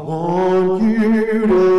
want you to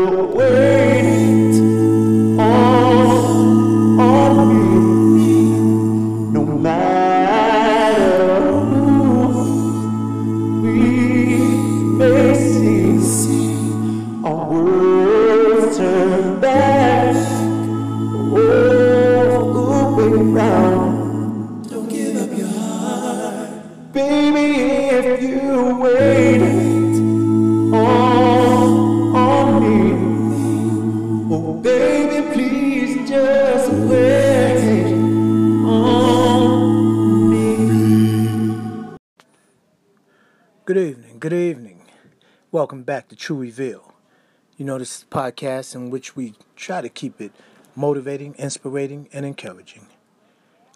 this podcast in which we try to keep it motivating, inspiring, and encouraging.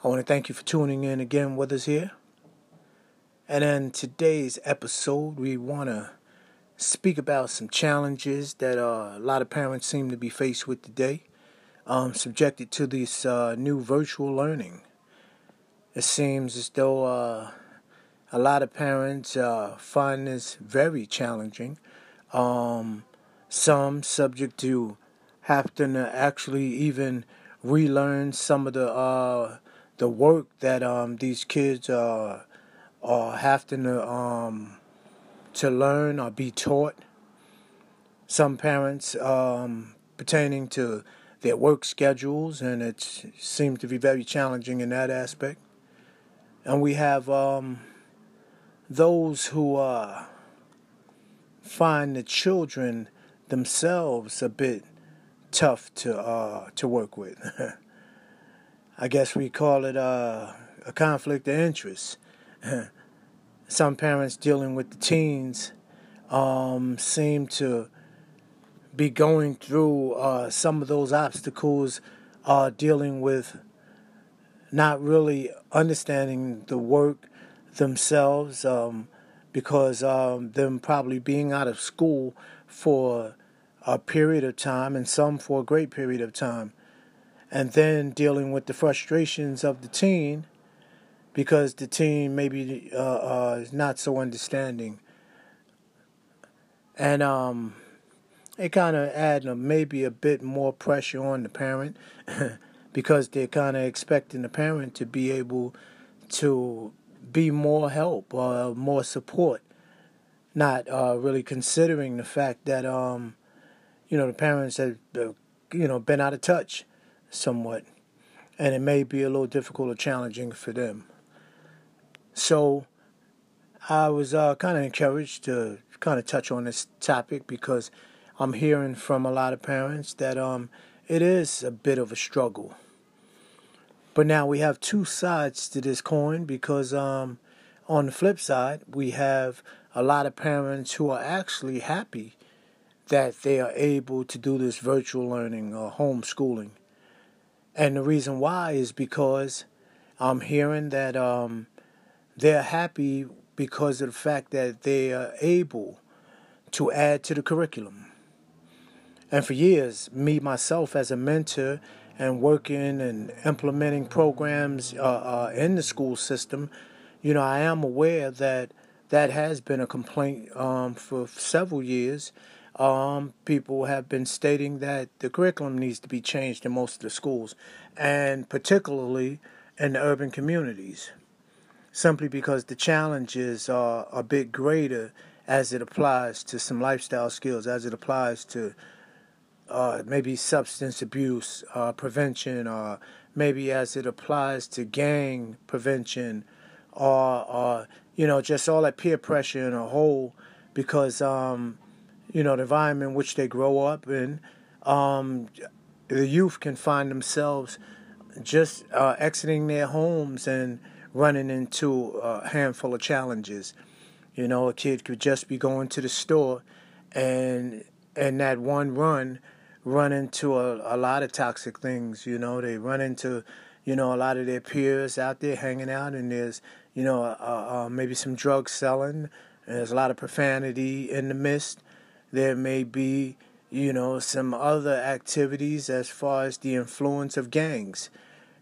I want to thank you for tuning in again with us here. And in today's episode, we want to speak about some challenges that uh, a lot of parents seem to be faced with today, um, subjected to this uh, new virtual learning. It seems as though uh, a lot of parents uh, find this very challenging. Um, some subject to having to actually even relearn some of the uh, the work that um, these kids uh, are having to um, to learn or be taught. Some parents um, pertaining to their work schedules, and it seems to be very challenging in that aspect. And we have um, those who uh, find the children themselves a bit tough to uh, to work with. I guess we call it uh, a conflict of interest. Some parents dealing with the teens um, seem to be going through uh, some of those obstacles, uh, dealing with not really understanding the work themselves um, because um, them probably being out of school for a period of time and some for a great period of time. And then dealing with the frustrations of the teen because the teen maybe uh, uh, is not so understanding. And um, it kind of add uh, maybe a bit more pressure on the parent because they're kind of expecting the parent to be able to be more help or more support, not uh, really considering the fact that um, you know the parents have you know been out of touch somewhat, and it may be a little difficult or challenging for them. So I was uh, kind of encouraged to kind of touch on this topic because I'm hearing from a lot of parents that um, it is a bit of a struggle. But now we have two sides to this coin because um, on the flip side, we have a lot of parents who are actually happy that they are able to do this virtual learning or homeschooling. And the reason why is because I'm hearing that um, they're happy because of the fact that they are able to add to the curriculum. And for years, me myself as a mentor and working and implementing programs uh, uh, in the school system, you know, I am aware that that has been a complaint um, for several years. Um, people have been stating that the curriculum needs to be changed in most of the schools, and particularly in the urban communities, simply because the challenges are a bit greater as it applies to some lifestyle skills, as it applies to uh, maybe substance abuse uh, prevention, or maybe as it applies to gang prevention, or, or you know just all that peer pressure in a whole, because um, you know the environment in which they grow up in, um, the youth can find themselves just uh, exiting their homes and running into a handful of challenges. You know, a kid could just be going to the store, and and that one run run into a, a lot of toxic things. You know, they run into, you know, a lot of their peers out there hanging out, and there's, you know, uh, uh, maybe some drug selling. and There's a lot of profanity in the midst. There may be, you know, some other activities as far as the influence of gangs,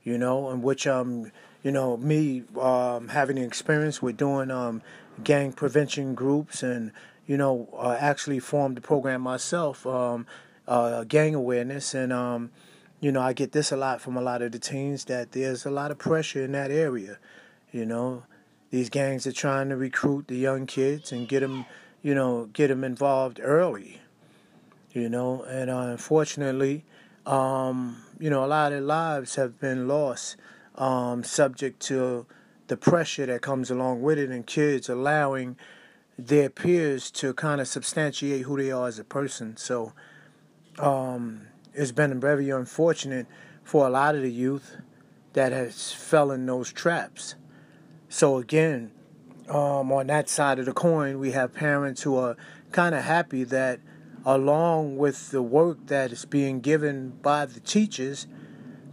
you know, in which um, you know, me um having experience with doing um gang prevention groups and you know, uh, actually formed the program myself, um, uh, gang awareness, and um, you know, I get this a lot from a lot of the teens that there's a lot of pressure in that area. You know, these gangs are trying to recruit the young kids and get them, you know, get them involved early. You know, and uh, unfortunately, um, you know, a lot of lives have been lost, um, subject to the pressure that comes along with it, and kids allowing their peers to kind of substantiate who they are as a person. So, um, it's been very unfortunate for a lot of the youth that has fell in those traps. So again, um, on that side of the coin, we have parents who are kind of happy that along with the work that is being given by the teachers,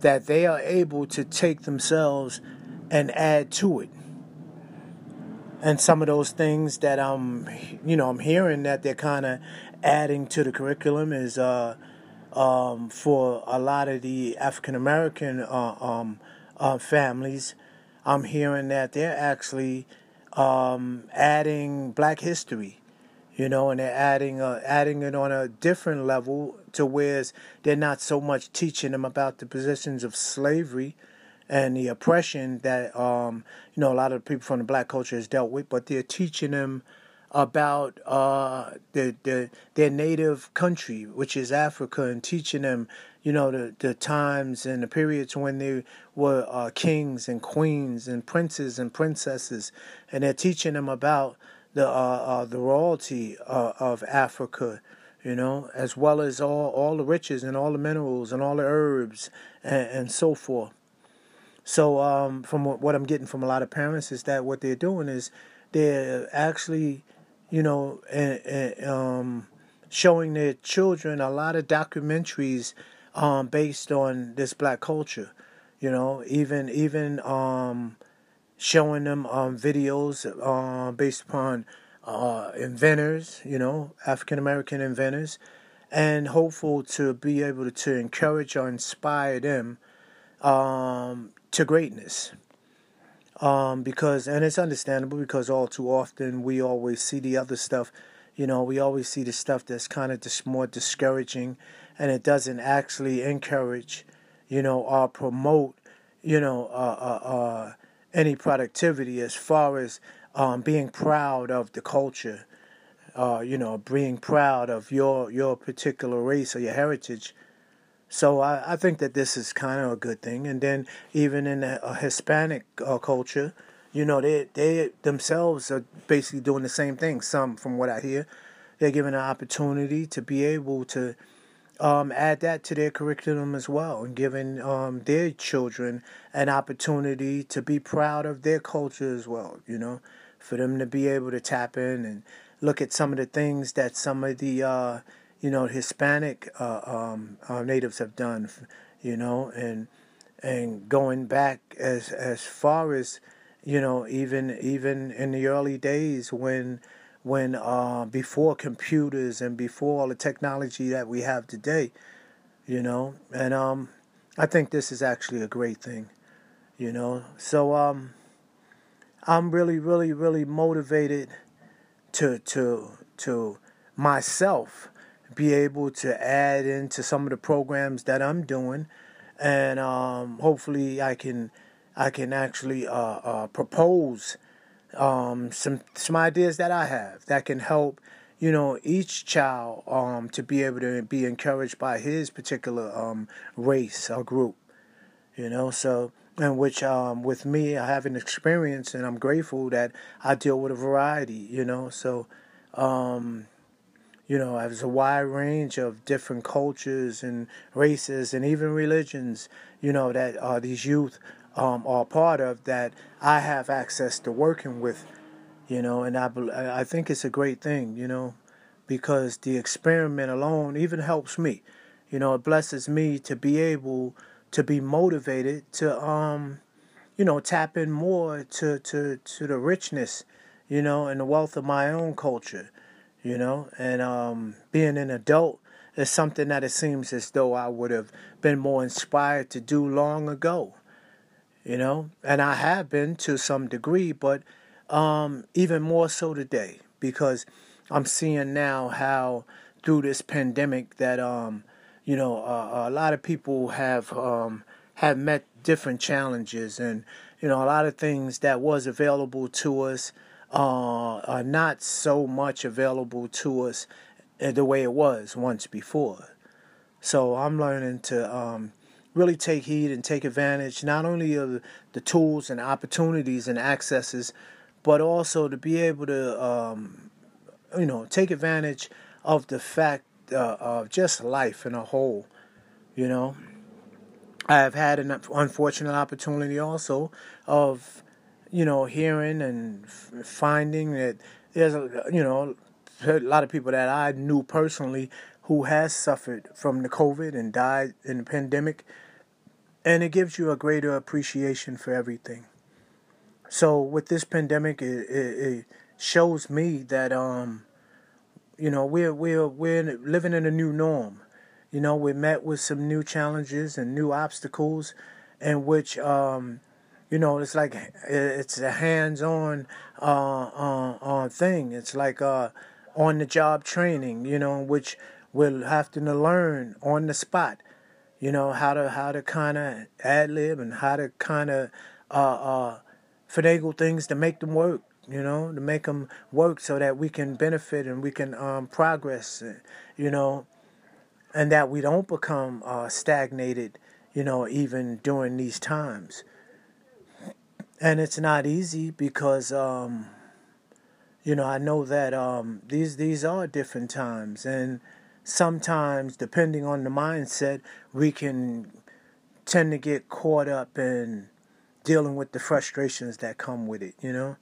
that they are able to take themselves and add to it. And some of those things that I'm, you know, I'm hearing that they're kind of adding to the curriculum is uh, um, for a lot of the African American uh, um, uh, families. I'm hearing that they're actually um, adding Black history, you know, and they're adding adding it on a different level to where they're not so much teaching them about the positions of slavery and the oppression that um, you know a lot of people from the Black culture has dealt with, but they're teaching them about uh, the, the, their native country, which is Africa, and teaching them, you know, the, the times and the periods when they were uh, kings and queens and princes and princesses, and they're teaching them about the uh, uh the royalty uh, of Africa, you know, as well as all all the riches and all the minerals and all the herbs and, and so forth. So, um, from what I'm getting from a lot of parents is that what they're doing is they're actually you know, um, showing their children a lot of documentaries um, based on this black culture. You know, even even um, showing them um, videos uh, based upon uh, inventors. You know, African American inventors, and hopeful to be able to, to encourage or inspire them um, to greatness um, because and it's understandable because all too often we always see the other stuff you know we always see the stuff that's kind of just more discouraging and it doesn't actually encourage you know or promote you know uh, uh, uh, any productivity as far as um, being proud of the culture uh, you know being proud of your your particular race or your heritage so I, I think that this is kind of a good thing. And then even in a, a Hispanic uh, culture, you know, they they themselves are basically doing the same thing. Some, from what I hear, they're given an opportunity to be able to um, add that to their curriculum as well, and giving um, their children an opportunity to be proud of their culture as well. You know, for them to be able to tap in and look at some of the things that some of the uh, you know Hispanic uh, um, uh, natives have done, you know, and and going back as as far as you know even even in the early days when when uh, before computers and before all the technology that we have today, you know, and um, I think this is actually a great thing, you know. So um, I'm really, really, really motivated to to to myself be able to add into some of the programs that I'm doing, and um, hopefully I can I can actually uh, uh, propose um, some some ideas that I have that can help you know each child um, to be able to be encouraged by his particular um, race or group, you know. So and which um, with me I have an experience, and I'm grateful that I deal with a variety, you know. So. Um, you know, there's a wide range of different cultures and races and even religions, you know, that uh, these youth um, are part of that I have access to working with, you know, and I, I think it's a great thing, you know, because the experiment alone even helps me. You know, it blesses me to be able to be motivated to, um, you know, tap in more to, to, to the richness, you know, and the wealth of my own culture you know, and um, being an adult is something that it seems as though I would have been more inspired to do long ago, you know, and I have been to some degree, but um, even more so today because I'm seeing now how through this pandemic that um, you know uh, a lot of people have um, have met different challenges and you know a lot of things that was available to us uh, are not so much available to us the way it was once before. So I'm learning to um, really take heed and take advantage not only of the tools and opportunities and accesses, but also to be able to, um, you know, take advantage of the fact uh, of just life in a whole. You know, I have had an unfortunate opportunity also of, you know, hearing and finding that there's a, you know, a lot of people that I knew personally who has suffered from the COVID and died in the pandemic and it gives you a greater appreciation for everything. So with this pandemic, it, it, it shows me that um, you know we're we're we're living in a new norm. You know, we're met with some new challenges and new obstacles, in which um, you know it's like it's a hands-on uh, uh, uh thing. It's like uh, on the job training. You know, which we'll have to learn on the spot you know how to how to kind of ad lib and how to kind of uh, uh, finagle things to make them work. You know, to make them work so that we can benefit and we can um, progress. You know, and that we don't become uh, stagnated. You know, even during these times. And it's not easy because, um, you know, I know that um, these these are different times and sometimes, depending on the mindset, we can tend to get caught up in dealing with the frustrations that come with it, you know?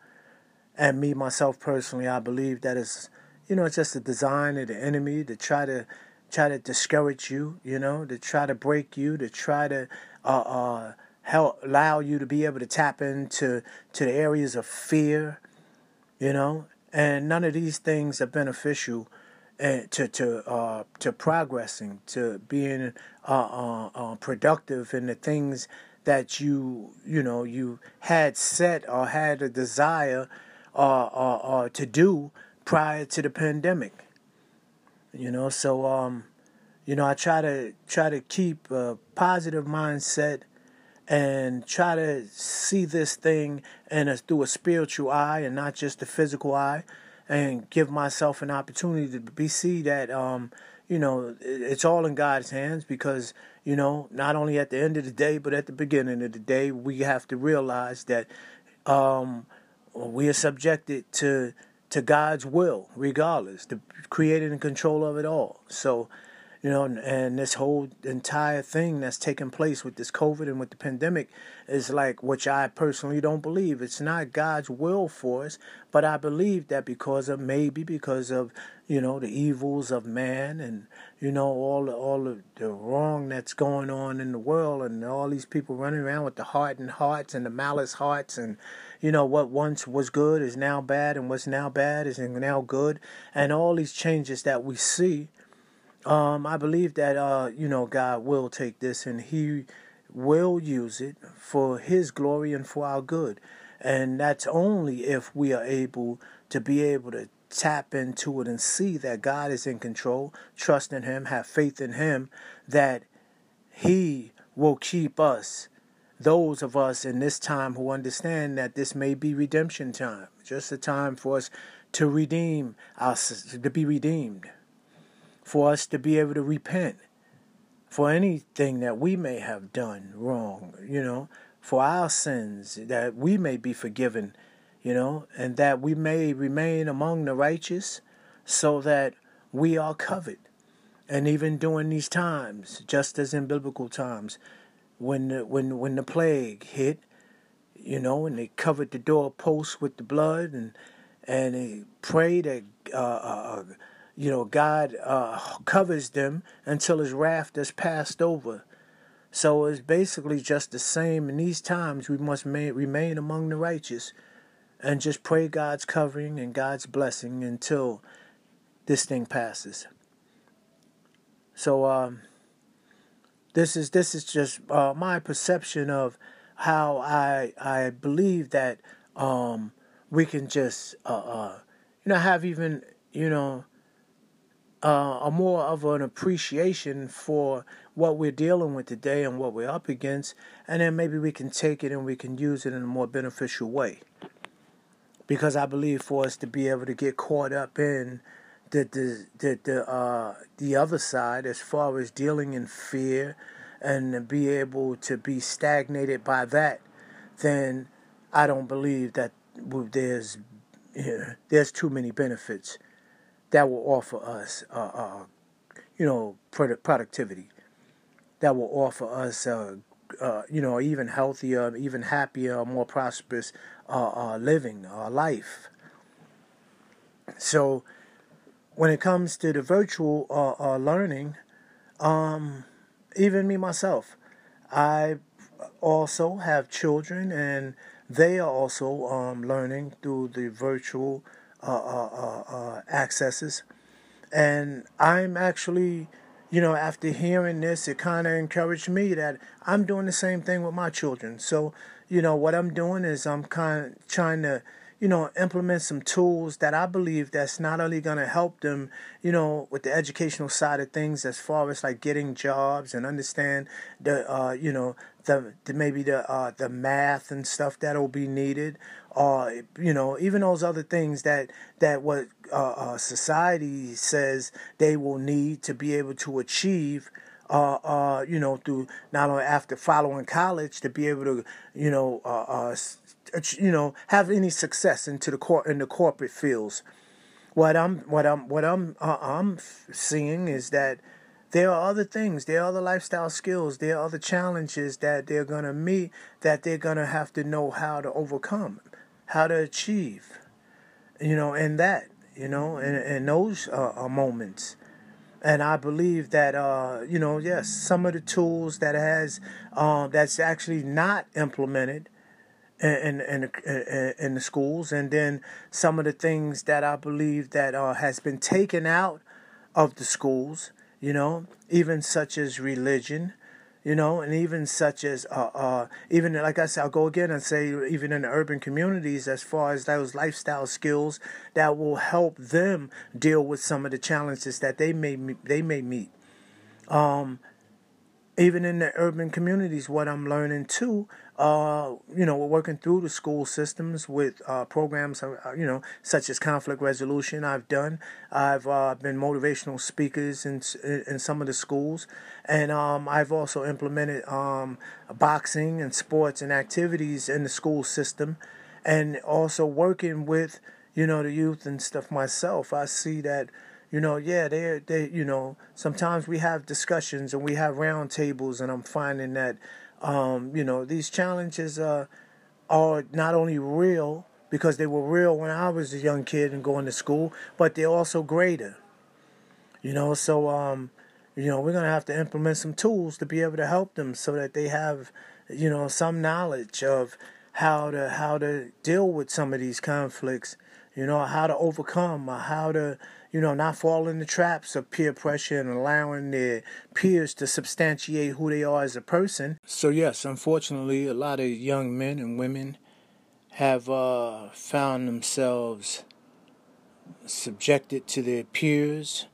And me, myself personally, I believe that is, you know, it's just a design of the enemy to try to try to discourage you, you know, to try to break you, to try to uh, uh, help allow you to be able to tap into to the areas of fear, you know, and none of these things are beneficial to to uh, to progressing, to being uh, uh, uh, productive in the things that you you know you had set or had a desire uh, uh, to do prior to the pandemic. You know, so um, you know I try to try to keep a positive mindset and try to see this thing and through a spiritual eye and not just the physical eye and give myself an opportunity to be see that um, you know it's all in God's hands because you know not only at the end of the day but at the beginning of the day we have to realize that um, we are subjected to to God's will regardless the creator and control of it all. So you know, and this whole entire thing that's taking place with this COVID and with the pandemic is like, which I personally don't believe. It's not God's will for us, but I believe that because of maybe because of you know the evils of man and you know all the, all the, the wrong that's going on in the world and all these people running around with the hardened hearts and the malice hearts and you know what once was good is now bad and what's now bad is now good and all these changes that we see um, I believe that uh, you know God will take this and He will use it for His glory and for our good, and that's only if we are able to be able to tap into it and see that God is in control, trust in Him, have faith in Him, that He will keep us, those of us in this time who understand that this may be redemption time, just a time for us to redeem us, to be redeemed for us to be able to repent for anything that we may have done wrong, you know, for our sins, that we may be forgiven, you know, and that we may remain among the righteous so that we are covered. And even during these times, just as in biblical times, when the, when when the plague hit, you know, and they covered the doorposts with the blood, and and they prayed that uh, uh, you know, God uh, covers them until his wrath is passed over. So it's basically just the same. In these times, we must remain among the righteous and just pray God's covering and God's blessing until this thing passes. So um, this is this is just uh, my perception of how I I believe that um, we can just uh, uh, you know have even you know, uh, a more of an appreciation for what we're dealing with today and what we're up against, and then maybe we can take it and we can use it in a more beneficial way. Because I believe for us to be able to get caught up in the the the the, uh, the other side as far as dealing in fear and be able to be stagnated by that, then I don't believe that there's you know, there's too many benefits that will offer us, uh, uh, you know, product productivity. That will offer us, uh, uh you know, even healthier, even happier, more prosperous uh, uh, living, life. So, when it comes to the virtual learning, um, even me myself, I also have children, and they are also um, learning through the virtual uh, uh, uh, uh, accesses. And I'm actually, you know, after hearing this, it kind of encouraged me that I'm doing the same thing with my children. So, you know, what I'm doing is I'm kind of trying to, you know, implement some tools that I believe that's not only going to help them, you know, with the educational side of things as far as like getting jobs and understand the, uh, you know, the, the maybe the uh, the math and stuff that'll be needed, or you know even those other things that that what uh, uh, society says they will need to be able to achieve uh, uh, you know, through not only after following college to be able to, you know, uh, uh, you know, have any success into the cor- in the corporate fields. What I'm, what I'm, what I'm, uh, I'm seeing is that there are other things, there are other lifestyle skills, there are other challenges that they're gonna meet that they're gonna have to know how to overcome how to achieve, you know, in that, you know, in, in those uh, uh, moments. And I believe that, uh, you know, yes, some of the tools that has, uh, that's actually not implemented in, in, in, in the schools, and then some of the things that I believe that uh, has been taken out of the schools, you know, even such as religion, you know, and even such as, uh, uh, even like I said, I'll go again and say, even in the urban communities, as far as those lifestyle skills that will help them deal with some of the challenges that they may they may meet. Um, even in the urban communities, what I'm learning too uh, you know, we're working through the school systems with uh, programs, uh, you know, such as conflict resolution. I've done. I've uh, been motivational speakers in in some of the schools, and um, I've also implemented um, boxing and sports and activities in the school system, and also working with you know the youth and stuff myself. I see that you know, yeah, they they you know, sometimes we have discussions and we have roundtables, and I'm finding that um, you know, these challenges uh, are not only real because they were real when I was a young kid and going to school, but they're also greater. You know, so um, you know, we're gonna have to implement some tools to be able to help them so that they have, you know, some knowledge of how to how to deal with some of these conflicts. You know, how to overcome, or how to you know, not fall in the traps of peer pressure and allowing their peers to substantiate who they are as a person. So, yes, unfortunately, a lot of young men and women have uh, found themselves subjected to their peers,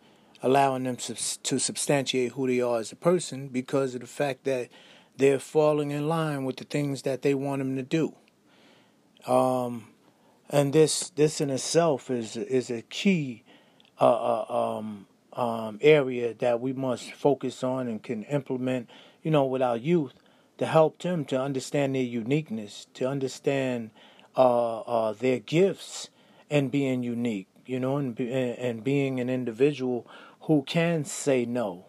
allowing them to substantiate who they are as a person because of the fact that they're falling in line with the things that they want them to do. Um, and this, this in itself is is a key uh, um, um, area that we must focus on and can implement, you know, with our youth to help them to understand their uniqueness, to understand uh, uh, their gifts and being unique, you know, and, and being an individual who can say no,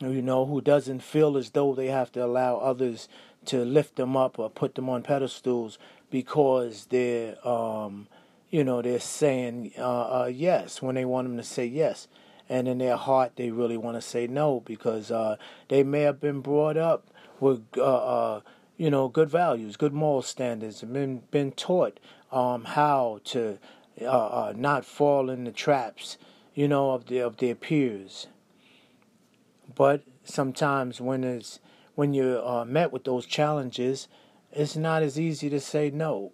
you know, who doesn't feel as though they have to allow others to lift them up or put them on pedestals because they're um, you know, they're saying uh, uh, yes when they want them to say yes. And in their heart, they really want to say no because uh, they may have been brought up with, uh, uh, you know, good values, good moral standards, and been, been taught um, how to uh, not fall in the traps, you know, of, the, of their peers. But sometimes when it's when you're met with those challenges, it's not as easy to say no.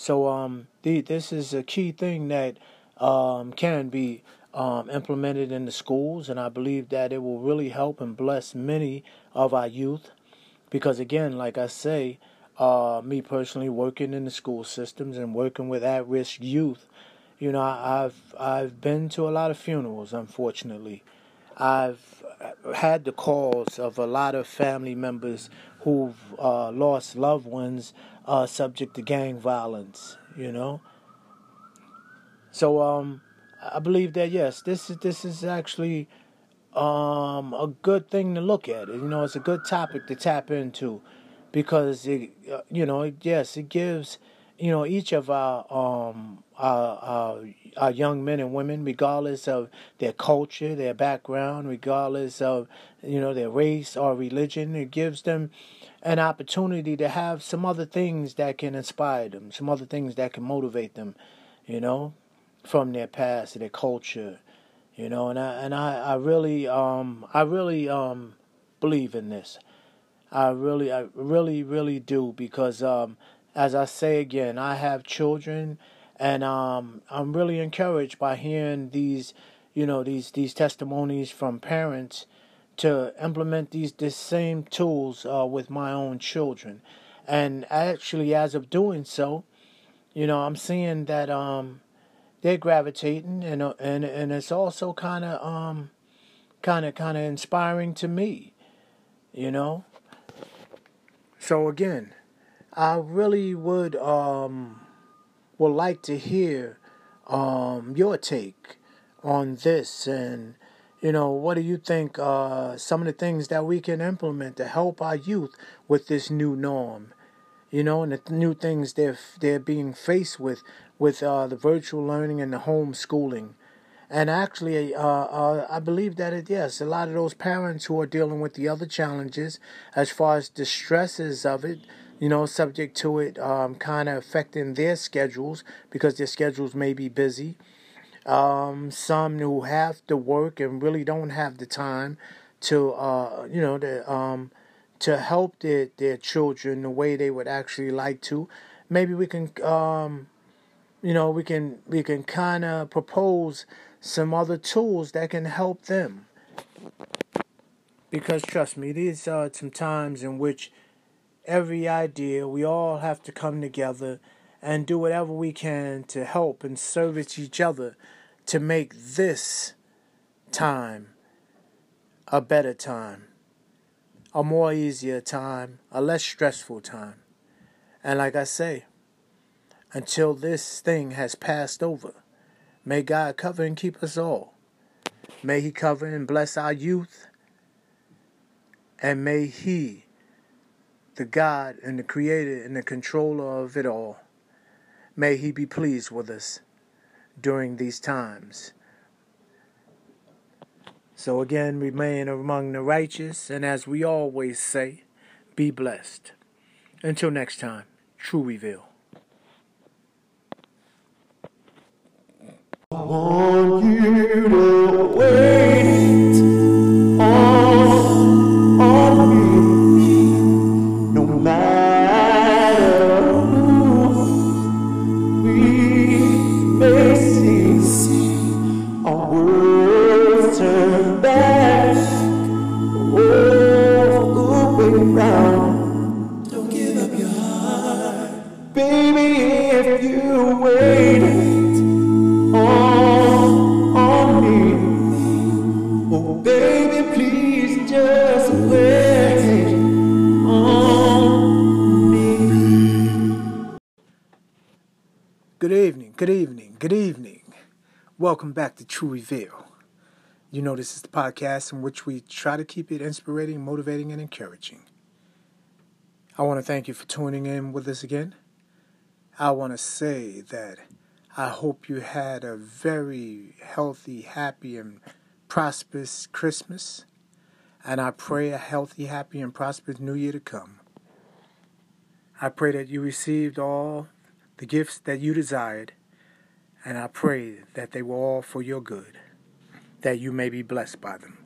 So um, the, this is a key thing that um, can be um, implemented in the schools, and I believe that it will really help and bless many of our youth. Because again, like I say, uh, me personally working in the school systems and working with at-risk youth, you know, I've I've been to a lot of funerals. Unfortunately, I've had the calls of a lot of family members who've uh, lost loved ones uh, subject to gang violence. You know, so um, I believe that yes, this is this is actually um, a good thing to look at. You know, it's a good topic to tap into because it, uh, you know, yes, it gives you know each of our um our, our, our young men and women, regardless of their culture, their background, regardless of you know their race or religion, it gives them an opportunity to have some other things that can inspire them, some other things that can motivate them, you know, from their past, their culture, you know, and I and I, I really um I really um believe in this. I really I really really do because um as I say again, I have children and um I'm really encouraged by hearing these you know these these testimonies from parents to implement these this same tools uh, with my own children. And actually as of doing so, you know, I'm seeing that um they're gravitating and and and it's also kind of um kind of kind of inspiring to me you know so again i really would um would like to hear um your take on this and you know what do you think uh some of the things that we can implement to help our youth with this new norm you know, and the new things they're they're being faced with with uh, the virtual learning and the homeschooling. And actually, uh, uh, I believe that it yes, a lot of those parents who are dealing with the other challenges, as far as the stresses of it, you know, subject to it, um, kind of affecting their schedules because their schedules may be busy. Um, some who have to work and really don't have the time to, uh, you know, to um, to help their, their children the way they would actually like to. Maybe we can, um, you know, we can we can kind of propose some other tools that can help them. Because trust me, these are some times in which every idea we all have to come together and do whatever we can to help and service each other to make this time a better time a more easier time, a less stressful time. And like I say, until this thing has passed over, may God cover and keep us all. May He cover and bless our youth. And may He, the God and the Creator and the controller of it all, may He be pleased with us during these times so again, remain among the righteous, and as we always say, be blessed. Until next time, True Reveal. I want you to wait oh baby, please just wait on me. Good evening, good evening, good evening. Welcome back to True Reveal. You know, this is the podcast in which we try to keep it inspiring, motivating, and encouraging. I want to thank you for tuning in with us again. I want to say that I hope you had a very healthy, happy, and prosperous Christmas. And I pray a healthy, happy, and prosperous new year to come. I pray that you received all the gifts that you desired, and I pray that they were all for your good, that you may be blessed by them.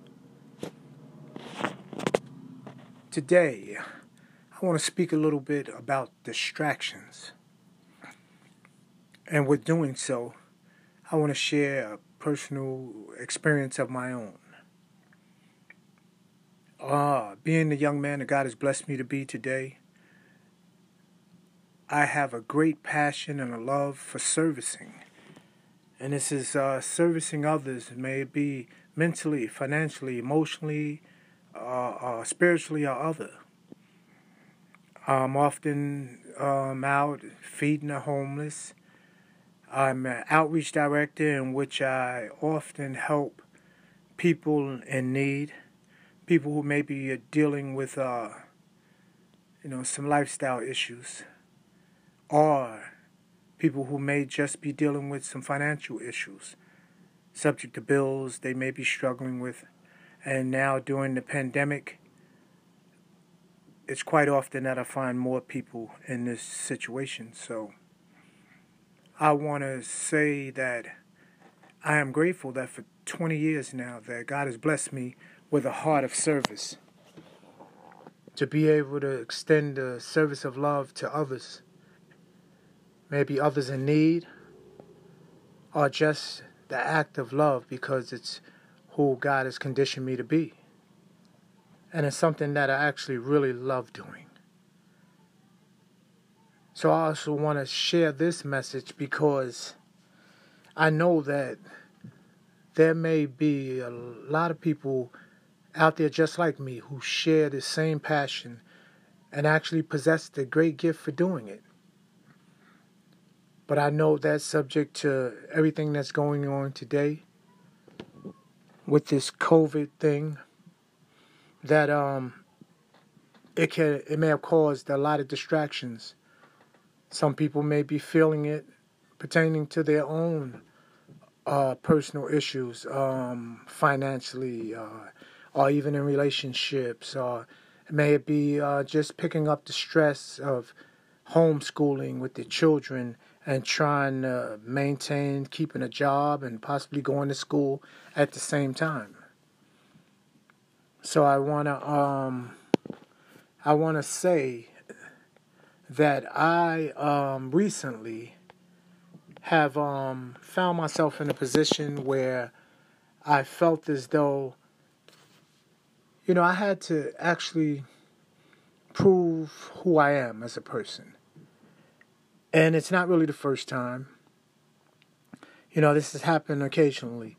Today, I want to speak a little bit about distractions. And with doing so, I want to share a personal experience of my own. Ah, being the young man that God has blessed me to be today, I have a great passion and a love for servicing. And this is uh, servicing others, may it be mentally, financially, emotionally, uh, uh, spiritually, or other. I'm often um, out feeding the homeless. I'm an outreach director in which I often help people in need people who may be dealing with, uh, you know, some lifestyle issues, or people who may just be dealing with some financial issues, subject to bills they may be struggling with. And now during the pandemic, it's quite often that I find more people in this situation. So I want to say that I am grateful that for 20 years now that God has blessed me with a heart of service. To be able to extend the service of love to others, maybe others in need, or just the act of love because it's who God has conditioned me to be. And it's something that I actually really love doing. So I also want to share this message because I know that there may be a lot of people out there just like me who share the same passion and actually possess the great gift for doing it. But I know that's subject to everything that's going on today with this COVID thing that um it can it may have caused a lot of distractions. Some people may be feeling it pertaining to their own uh, personal issues, um, financially, uh, or even in relationships, or may it be uh, just picking up the stress of homeschooling with the children and trying to maintain keeping a job and possibly going to school at the same time. So I want to um, I want to say that I um, recently have um, found myself in a position where I felt as though you know, I had to actually prove who I am as a person. And it's not really the first time. You know, this has happened occasionally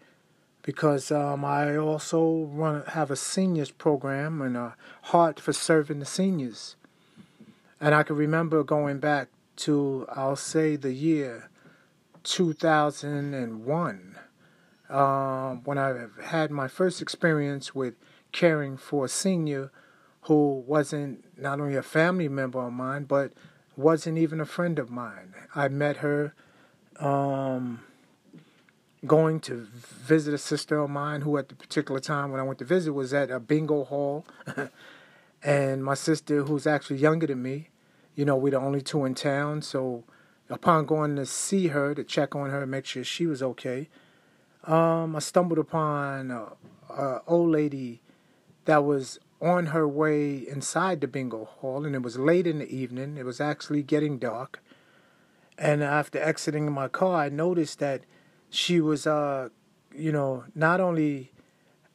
because um, I also run have a seniors program and a heart for serving the seniors. And I can remember going back to, I'll say, the year 2001 um, when I had my first experience with caring for a senior who wasn't not only a family member of mine, but wasn't even a friend of mine. I met her um, going to visit a sister of mine who, at the particular time when I went to visit, was at a bingo hall. and my sister, who's actually younger than me, you know, we're the only two in town. So upon going to see her, to check on her, and make sure she was okay, um, I stumbled upon an old lady that was on her way inside the bingo hall, and it was late in the evening. It was actually getting dark. And after exiting my car, I noticed that she was, uh, you know, not only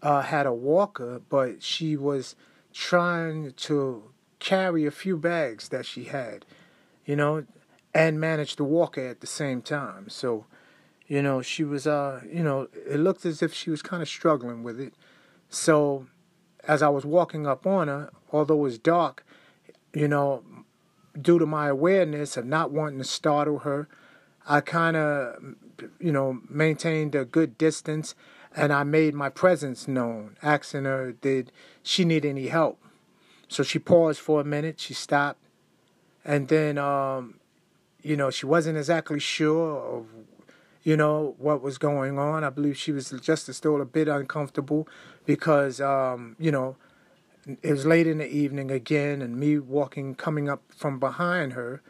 uh, had a walker, but she was trying to carry a few bags that she had, you know, and manage the walker at the same time. So, you know, she was, uh, you know, it looked as if she was kind of struggling with it. So as I was walking up on her, although it was dark, you know, due to my awareness of not wanting to startle her, I kind of, you know, maintained a good distance and I made my presence known, asking her, did she need any help? So she paused for a minute, she stopped, and then, um, you know, she wasn't exactly sure of you know, what was going on. I believe she was just still a bit uncomfortable because, um, you know, it was late in the evening again, and me walking, coming up from behind her,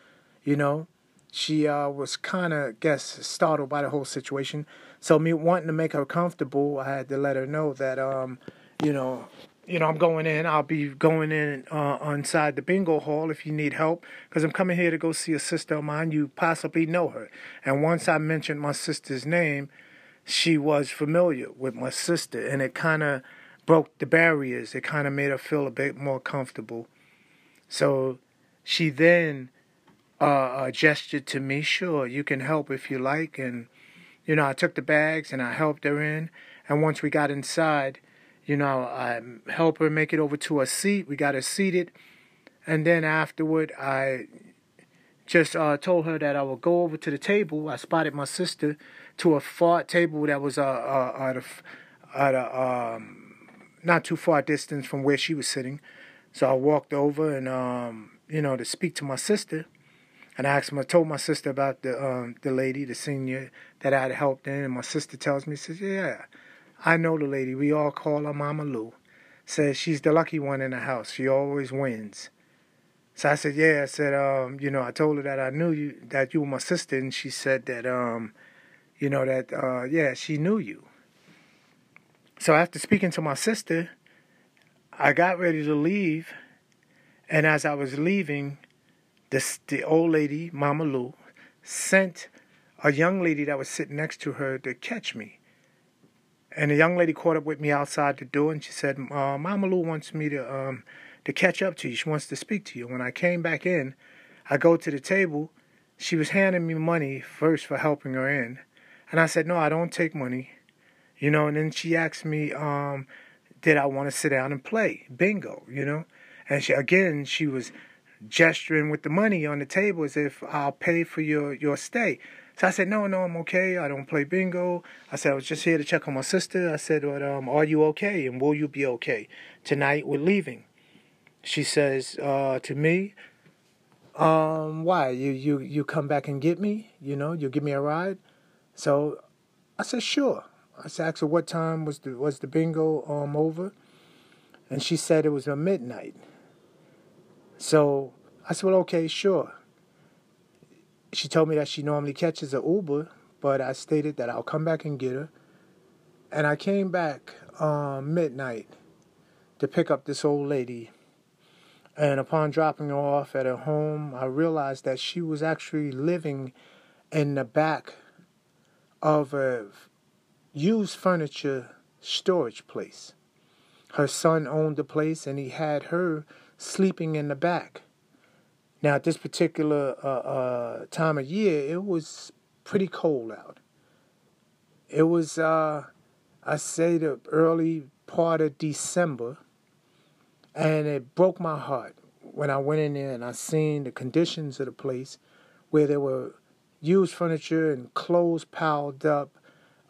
you know, she uh, was kind of, guess, startled by the whole situation. So me wanting to make her comfortable, I had to let her know that, um, you know, you know, I'm going in. I'll be going in uh, inside the bingo hall if you need help, because I'm coming here to go see a sister of mine. You possibly know her. And once I mentioned my sister's name, she was familiar with my sister, and it kind of broke the barriers. It kind of made her feel a bit more comfortable. So she then uh, uh, gestured to me, "Sure, you can help if you like." And you know, I took the bags and I helped her in. And once we got inside, you know, I helped her make it over to a seat. We got her seated, and then afterward, I just uh, told her that I would go over to the table. I spotted my sister to a far table that was uh, uh, at a, at a um, not too far distance from where she was sitting. So I walked over and um, you know to speak to my sister, and I asked my told my sister about the um, the lady, the senior that I had helped in, and my sister tells me, says, "Yeah, I know the lady. We all call her Mama Lou. Says she's the lucky one in the house. She always wins." So I said, "Yeah." I said, um, "You know, I told her that I knew you, that you were my sister," and she said that, um, you know, that uh, yeah, she knew you. So after speaking to my sister, I got ready to leave, and as I was leaving, this the old lady, Mama Lou, sent a young lady that was sitting next to her to catch me. And the young lady caught up with me outside the door, and she said, uh, "Mama Lou wants me to um, to catch up to you. She wants to speak to you." When I came back in, I go to the table. She was handing me money first for helping her in, and I said, "No, I don't take money." You know, and then she asked me, um, did I want to sit down and play bingo? You know, and she again she was gesturing with the money on the table as if I'll pay for your your stay. So I said, no, no, I'm okay. I don't play bingo. I said, I was just here to check on my sister. I said, but, um, are you okay? And will you be okay? Tonight we're leaving. She says uh, to me, um, why? You, you, you come back and get me? You know, you give me a ride? So I said, sure. I asked her what time was the, was the bingo um, over? And she said it was a midnight. So I said, well, okay, sure she told me that she normally catches an Uber, but I stated that I'll come back and get her. And I came back um, midnight to pick up this old lady. And upon dropping her off at her home, I realized that she was actually living in the back of a used furniture storage place. Her son owned the place and he had her sleeping in the back. Now, at this particular uh, uh, time of year, it was pretty cold out. It was, uh, I say, the early part of December, and it broke my heart when I went in there and I seen the conditions of the place, where there were used furniture and clothes piled up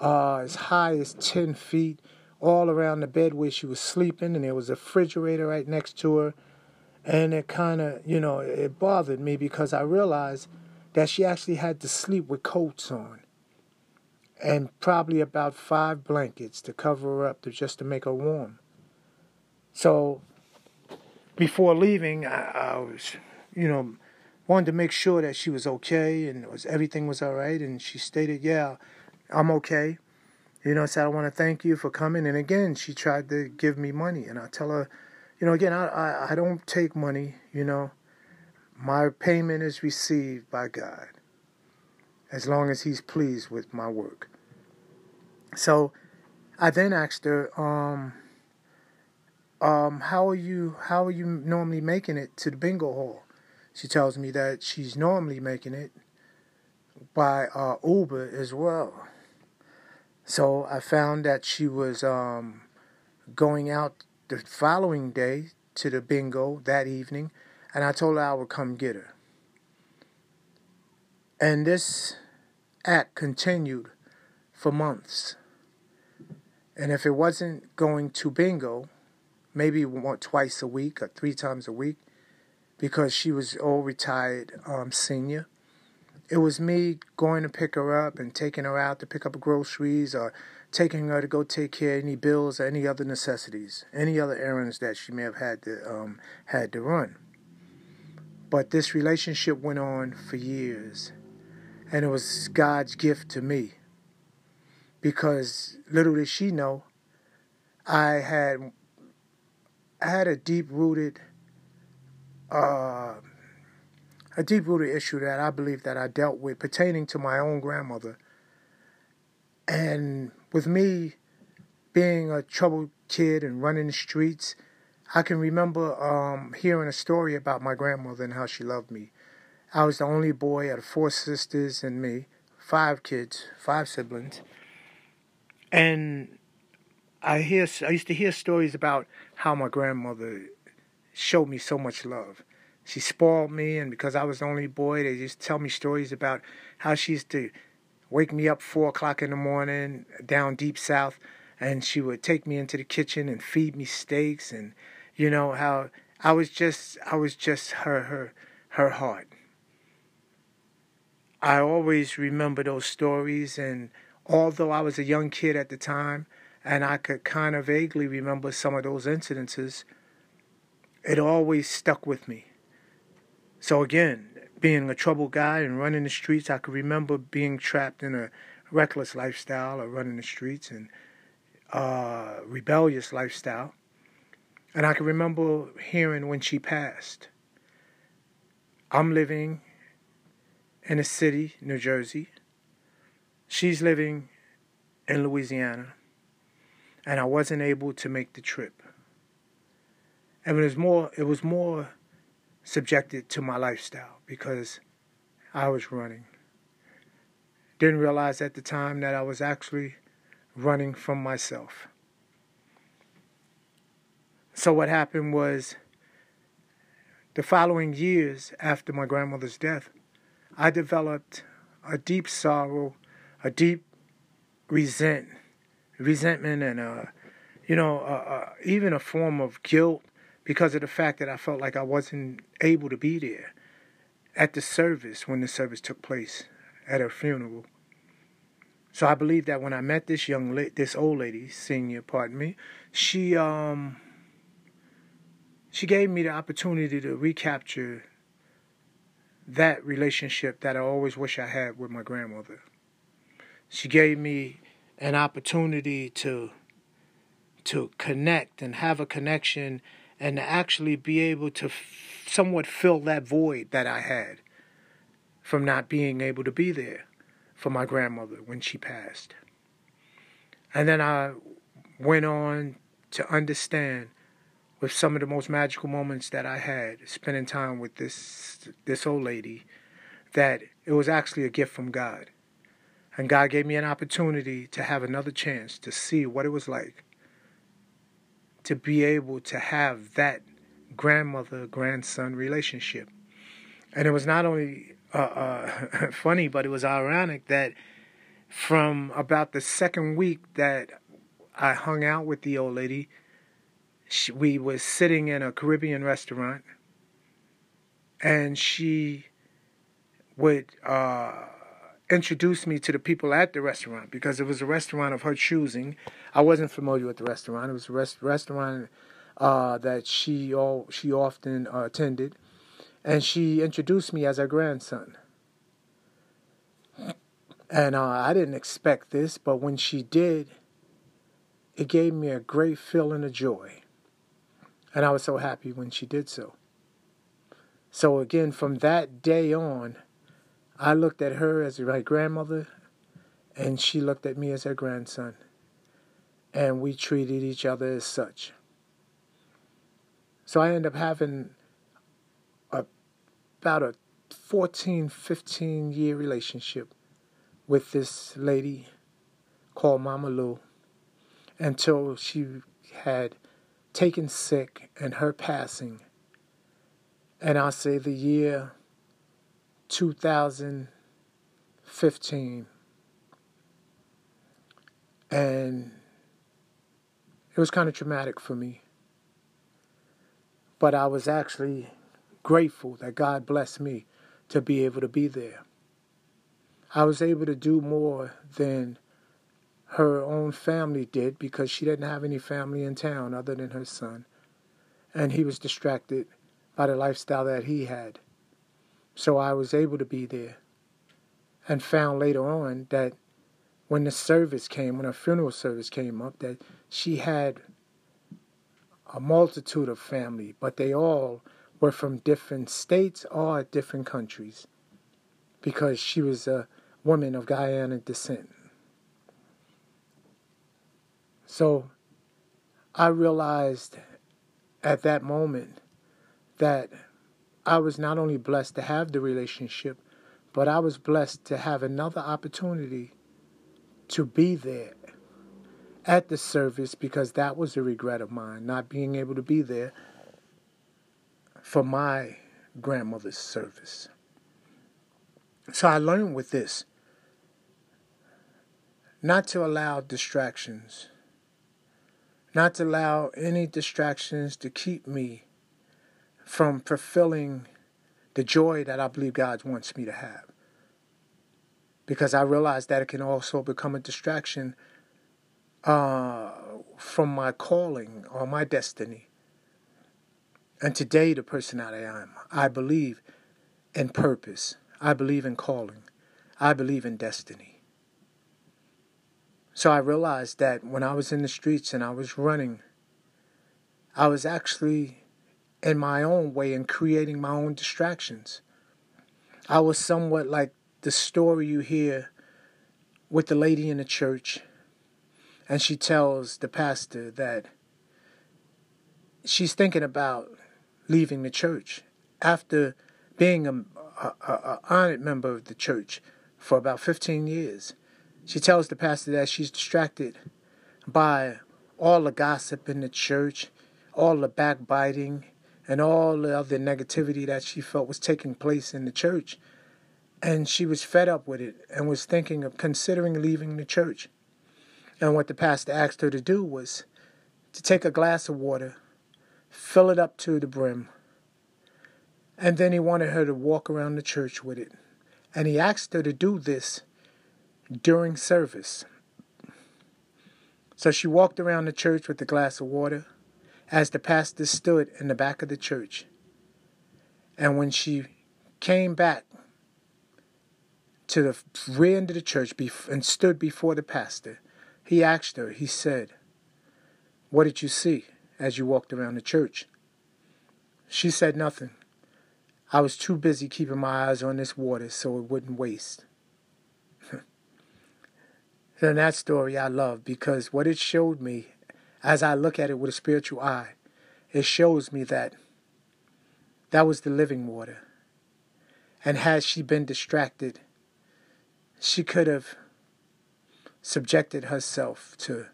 uh, as high as ten feet all around the bed where she was sleeping, and there was a refrigerator right next to her and it kind of, you know, it bothered me because I realized that she actually had to sleep with coats on and probably about five blankets to cover her up to just to make her warm. So before leaving, I, I was, you know, wanted to make sure that she was okay and was everything was all right. And she stated, "Yeah, I'm okay." You know, said I want to thank you for coming. And again, she tried to give me money, and I tell her you know, again, I, I, I don't take money, you know. My payment is received by God as long as He's pleased with my work. So I then asked her, um, um, how are you how are you normally making it to the bingo hall? She tells me that she's normally making it by uh, Uber as well. So I found that she was um, going out the following day to the bingo that evening, and I told her I would come get her. And this act continued for months. And if it wasn't going to bingo, maybe one, twice a week or three times a week, because she was all retired um, senior, it was me going to pick her up and taking her out to pick up groceries or taking her to go take care of any bills or any other necessities, any other errands that she may have had to um, had to run. But this relationship went on for years, and it was God's gift to me. Because little did she know, I had I had a deep rooted, uh, a deep rooted issue that I believe that I dealt with pertaining to my own grandmother. And with me being a troubled kid and running the streets, I can remember um, hearing a story about my grandmother and how she loved me. I was the only boy out of four sisters and me, five kids, five siblings. And I hear I used to hear stories about how my grandmother showed me so much love. She spoiled me, and because I was the only boy, they just tell me stories about how she used to wake me up four o'clock in the morning down deep south, and she would take me into the kitchen and feed me steaks, and you know how I was just I was just her her her heart. I always remember those stories, and although I was a young kid at the time, and I could kind of vaguely remember some of those incidences, it always stuck with me. So again, being a troubled guy and running the streets, I could remember being trapped in a reckless lifestyle or running the streets and uh, rebellious lifestyle. And I can remember hearing when she passed. I'm living in a city, New Jersey. She's living in Louisiana and I wasn't able to make the trip. And it was more it was more subjected to my lifestyle because I was running. Didn't realize at the time that I was actually running from myself. So what happened was the following years after my grandmother's death, I developed a deep sorrow, a deep resent resentment and uh, you know, uh, uh, even a form of guilt because of the fact that I felt like I wasn't able to be there at the service when the service took place at her funeral. So I believe that when I met this young, la- this old lady, senior, pardon me, she um, she gave me the opportunity to recapture that relationship that I always wish I had with my grandmother. She gave me an opportunity to to connect and have a connection and actually be able to f- somewhat fill that void that I had from not being able to be there for my grandmother when she passed. And then I went on to understand with some of the most magical moments that I had spending time with this this old lady that it was actually a gift from God. And God gave me an opportunity to have another chance to see what it was like to be able to have that grandmother grandson relationship. And it was not only uh, uh, funny, but it was ironic that from about the second week that I hung out with the old lady, she, we were sitting in a Caribbean restaurant, and she would uh, introduced me to the people at the restaurant because it was a restaurant of her choosing. I wasn't familiar with the restaurant. It was a rest- restaurant uh, that she all she often uh, attended, and she introduced me as her grandson. And uh, I didn't expect this, but when she did, it gave me a great feeling of joy. And I was so happy when she did so. So, again, from that day on, I looked at her as my grandmother, and she looked at me as her grandson. And we treated each other as such. So I ended up having a, about a 14, 15 year relationship with this lady called Mama Lou until she had taken sick and her passing. And I'll say the year 2015. And it was kind of traumatic for me. But I was actually grateful that God blessed me to be able to be there. I was able to do more than her own family did because she didn't have any family in town other than her son. And he was distracted by the lifestyle that he had. So I was able to be there and found later on that when the service came, when her funeral service came up, that she had a multitude of family, but they all were from different states or different countries because she was a woman of Guyana descent. So I realized at that moment that I was not only blessed to have the relationship, but I was blessed to have another opportunity to be there at the service because that was a regret of mine, not being able to be there for my grandmother's service. So I learned with this not to allow distractions, not to allow any distractions to keep me from fulfilling the joy that I believe God wants me to have. Because I realize that it can also become a distraction uh, from my calling or my destiny. And today, the person that I am, I believe in purpose. I believe in calling. I believe in destiny. So I realized that when I was in the streets and I was running, I was actually in my own way and creating my own distractions. I was somewhat like the story you hear with the lady in the church, and she tells the pastor that she's thinking about leaving the church after being a, a, a, honored member of the church for about 15 years. She tells the pastor that she's distracted by all the gossip in the church, all the backbiting, and all the other negativity that she felt was taking place in the church. And she was fed up with it and was thinking of considering leaving the church. And what the pastor asked her to do was to take a glass of water, fill it up to the brim, and then he wanted her to walk around the church with it. And he asked her to do this during service. So she walked around the church with the glass of water as the pastor stood in the back of the church. And when she came back to the rear end of the church and stood before the pastor, he asked her, he said, What did you see as you walked around the church? She said nothing. I was too busy keeping my eyes on this water so it wouldn't waste. and that story I love because what it showed me as I look at it with a spiritual eye, it shows me that that was the living water. And had she been distracted, she could have subjected herself to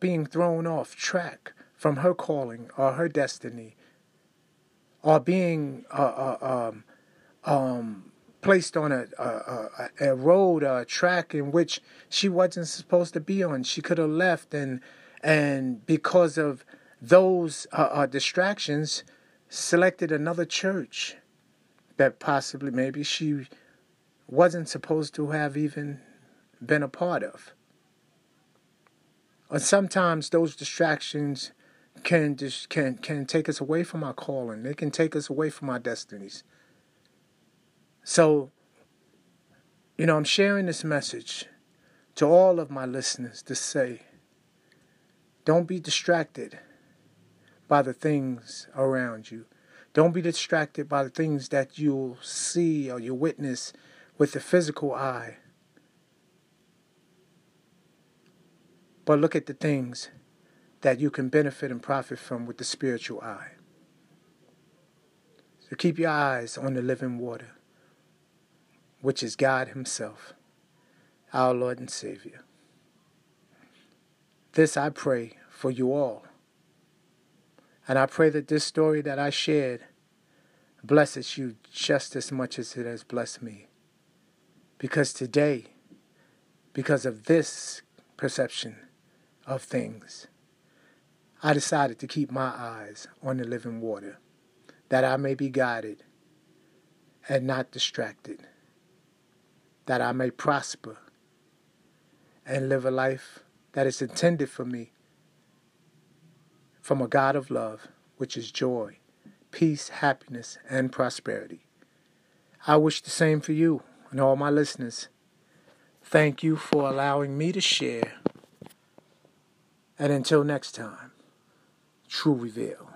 being thrown off track from her calling or her destiny, or being uh, uh, um, um, placed on a, a, a, road or a track in which she wasn't supposed to be on. She could have left, and and because of those uh, uh, distractions, selected another church that possibly maybe she wasn't supposed to have even been a part of. Or sometimes those distractions can can can take us away from our calling. They can take us away from our destinies. So, you know, I'm sharing this message to all of my listeners to say, don't be distracted by the things around you. Don't be distracted by the things that you'll see or you witness with the physical eye. But look at the things that you can benefit and profit from with the spiritual eye. So keep your eyes on the living water which is God Himself, our Lord and Savior. This I pray for you all. And I pray that this story that I shared blesses you just as much as it has blessed me. Because today, because of this perception of things, I decided to keep my eyes on the living water, that I may be guided and not distracted that I may prosper and live a life that is intended for me from a God of love, which is joy, peace, happiness, and prosperity. I wish the same for you and all my listeners. Thank you for allowing me to share And until next time, True Reveal.